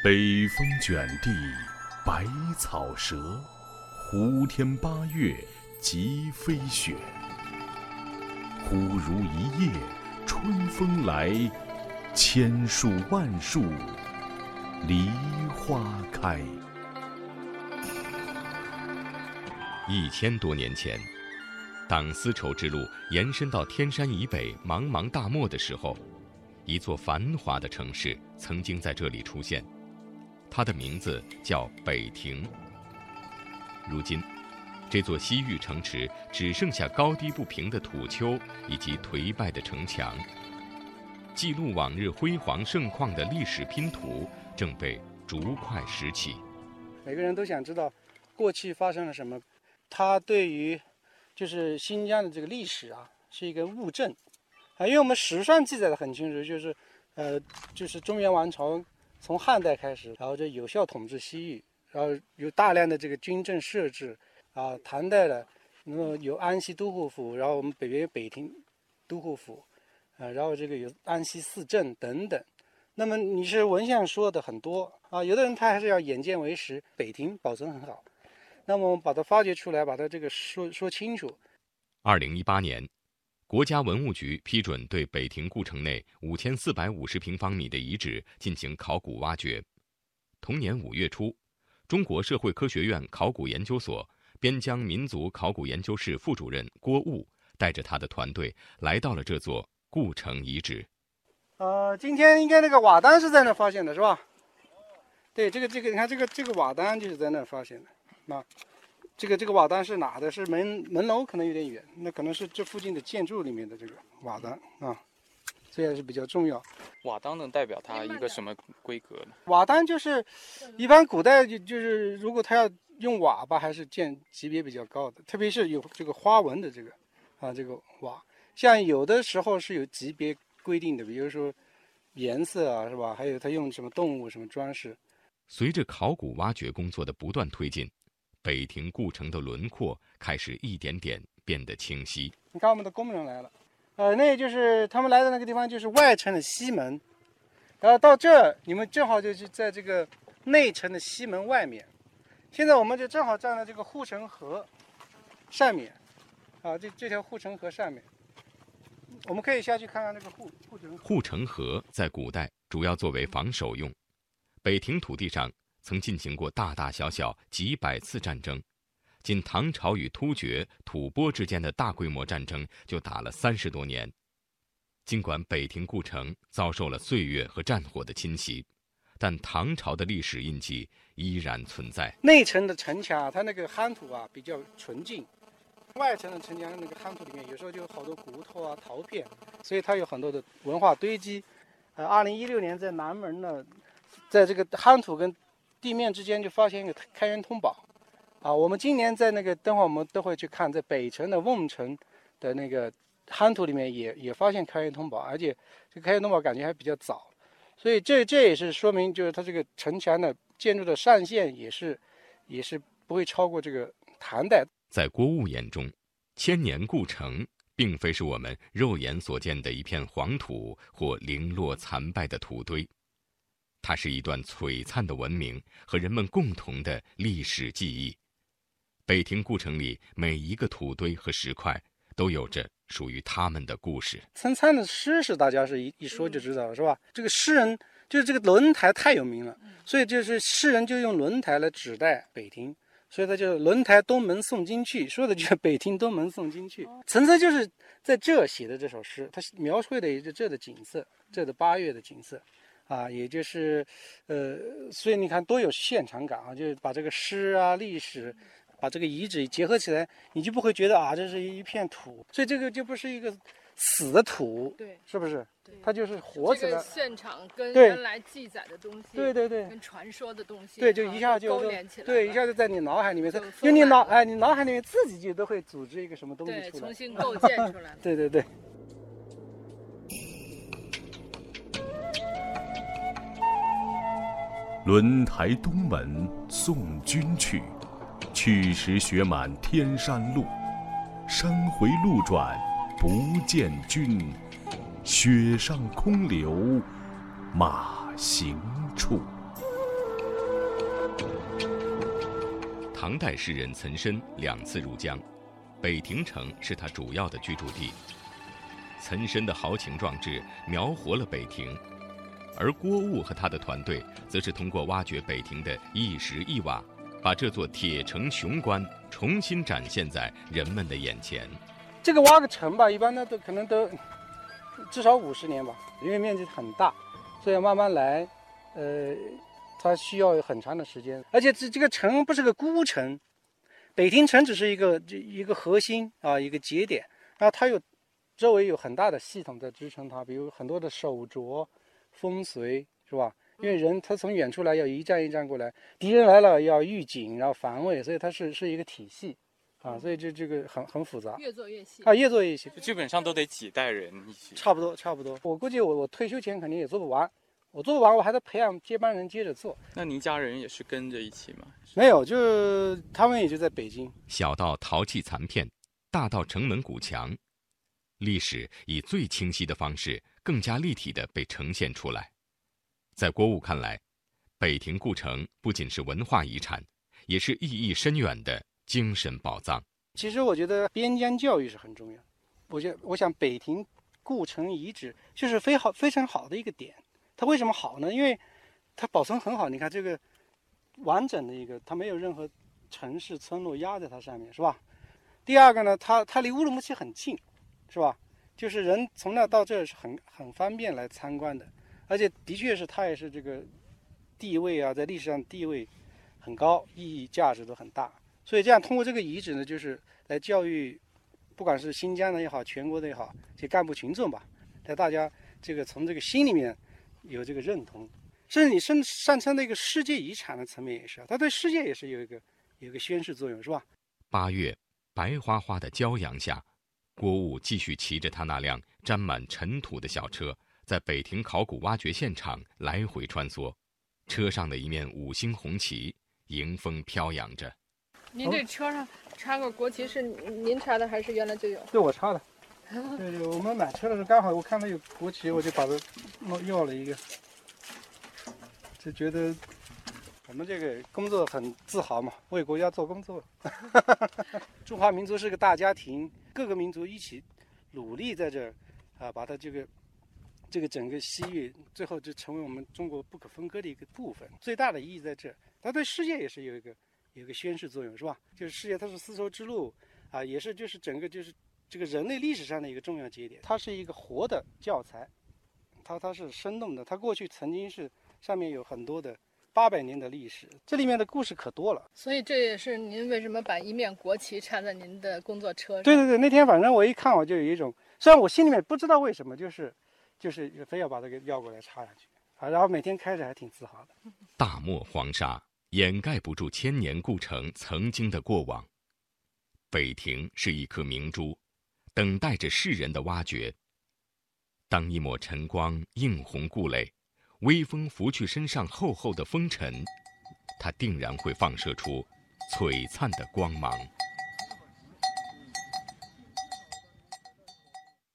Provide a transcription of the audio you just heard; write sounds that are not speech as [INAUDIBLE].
北风卷地，百草折，胡天八月即飞雪。忽如一夜春风来，千树万树梨花开。一千多年前，当丝绸之路延伸到天山以北茫茫大漠的时候，一座繁华的城市曾经在这里出现。它的名字叫北庭。如今，这座西域城池只剩下高低不平的土丘以及颓败的城墙。记录往日辉煌盛况的历史拼图正被逐块拾起。每个人都想知道过去发生了什么。它对于就是新疆的这个历史啊，是一个物证啊，因为我们史上记载的很清楚，就是呃，就是中原王朝。从汉代开始，然后就有效统治西域，然后有大量的这个军政设置，啊，唐代的，那么有安西都护府，然后我们北边有北庭都护府，啊，然后这个有安西四镇等等。那么你是文献说的很多啊，有的人他还是要眼见为实，北庭保存很好，那么我们把它发掘出来，把它这个说说清楚。二零一八年。国家文物局批准对北庭故城内五千四百五十平方米的遗址进行考古挖掘。同年五月初，中国社会科学院考古研究所边疆民族考古研究室副主任郭悟带着他的团队来到了这座故城遗址。呃，今天应该那个瓦当是在那发现的，是吧？对，这个这个，你看这个这个瓦当就是在那发现的，啊。这个这个瓦当是哪的？是门门楼可能有点远，那可能是这附近的建筑里面的这个瓦当啊，这也是比较重要。瓦当能代表它一个什么规格呢？瓦当就是一般古代就就是如果他要用瓦吧，还是建级别比较高的，特别是有这个花纹的这个啊这个瓦，像有的时候是有级别规定的，比如说颜色啊是吧？还有他用什么动物什么装饰。随着考古挖掘工作的不断推进。北庭故城的轮廓开始一点点变得清晰。你看，我们的工人来了，呃，那也就是他们来的那个地方，就是外城的西门。然后到这，你们正好就是在这个内城的西门外面。现在我们就正好站在这个护城河上面，啊，这这条护城河上面，我们可以下去看看那个护护城。护城河在古代主要作为防守用，北庭土地上。曾进行过大大小小几百次战争，仅唐朝与突厥、吐蕃之间的大规模战争就打了三十多年。尽管北庭故城遭受了岁月和战火的侵袭，但唐朝的历史印记依然存在。内城的城墙，它那个夯土啊比较纯净；外城的城墙那个夯土里面有时候就有好多骨头啊、陶片，所以它有很多的文化堆积。呃，二零一六年在南门呢，在这个夯土跟地面之间就发现一个开元通宝，啊，我们今年在那个，等会我们都会去看，在北城的瓮城的那个夯土里面也也发现开元通宝，而且这开元通宝感觉还比较早，所以这这也是说明，就是它这个城墙的建筑的上限也是也是不会超过这个唐代。在郭务眼中，千年故城并非是我们肉眼所见的一片黄土或零落残败的土堆。它是一段璀璨的文明和人们共同的历史记忆。北庭故城里每一个土堆和石块都有着属于他们的故事。岑参的诗是大家是一一说就知道了，是吧？这个诗人就是这个轮台太有名了，所以就是诗人就用轮台来指代北庭，所以他就轮台东门送金去，说的就是北庭东门送金去。岑参就是在这写的这首诗，他描绘的也是这的景色，这的八月的景色。啊，也就是，呃，所以你看多有现场感啊！就是把这个诗啊、历史，把这个遗址结合起来，你就不会觉得啊，这是一片土。所以这个就不是一个死的土，对，是不是？对，它就是活起来。现场跟原来记载的东西，对对对，跟传说的东西，对，就一下就勾连起来，对，一下就在你脑海里面，就你脑哎，你脑海里面自己就都会组织一个什么东西出来，重新 [LAUGHS] 构建出来。对对对。轮台东门送君去，去时雪满天山路，山回路转不见君。雪上空留马行处。唐代诗人岑参两次入江，北亭城是他主要的居住地，岑参的豪情壮志描活了北亭。而郭务和他的团队则是通过挖掘北庭的一石一瓦，把这座铁城雄关重新展现在人们的眼前。这个挖个城吧，一般呢都可能都至少五十年吧，因为面积很大，所以要慢慢来。呃，它需要很长的时间，而且这这个城不是个孤城，北庭城只是一个一个核心啊，一个节点，然后它有。周围有很大的系统在支撑它，比如很多的手镯、风随，是吧？因为人他从远处来要一站一站过来，敌人来了要预警，然后防卫，所以它是是一个体系，啊，所以这这个很很复杂，越做越细啊，越做越细，基本上都得几代人一起，差不多差不多。我估计我我退休前肯定也做不完，我做不完，我还得培养接班人接着做。那您家人也是跟着一起吗？没有，就他们也就在北京。小到陶器残片，大到城门古墙。历史以最清晰的方式，更加立体的被呈现出来。在郭婺看来，北庭故城不仅是文化遗产，也是意义深远的精神宝藏。其实我觉得边疆教育是很重要。我觉我想北庭故城遗址就是非好非常好的一个点。它为什么好呢？因为它保存很好。你看这个完整的一个，它没有任何城市村落压在它上面，是吧？第二个呢，它它离乌鲁木齐很近。是吧？就是人从那到这是很很方便来参观的，而且的确是它也是这个地位啊，在历史上地位很高，意义价值都很大。所以这样通过这个遗址呢，就是来教育，不管是新疆的也好，全国的也好，这干部群众吧，在大家这个从这个心里面有这个认同，甚至你上上升到一个世界遗产的层面也是，它对世界也是有一个有一个宣示作用，是吧？八月，白花花的骄阳下。郭婺继续骑着他那辆沾满尘土的小车，在北亭考古挖掘现场来回穿梭，车上的一面五星红旗迎风飘扬着。您这车上插个国旗是您插的还是原来就有？对，我插的。[LAUGHS] 对对，我们买车的时候刚好我看到有国旗，我就把它要了一个，就觉得。我们这个工作很自豪嘛，为国家做工作。[LAUGHS] 中华民族是个大家庭，各个民族一起努力在这儿啊，把它这个这个整个西域最后就成为我们中国不可分割的一个部分。最大的意义在这，它对世界也是有一个有一个宣示作用，是吧？就是世界它是丝绸之路啊，也是就是整个就是这个人类历史上的一个重要节点。它是一个活的教材，它它是生动的，它过去曾经是上面有很多的。八百年的历史，这里面的故事可多了。所以这也是您为什么把一面国旗插在您的工作车上？对对对，那天反正我一看，我就有一种，虽然我心里面不知道为什么，就是，就是非要把它给要过来插上去啊。然后每天开着还挺自豪的。大漠黄沙掩盖不住千年故城曾经的过往，北庭是一颗明珠，等待着世人的挖掘。当一抹晨光映红故垒。微风拂去身上厚厚的风尘，它定然会放射出璀璨的光芒。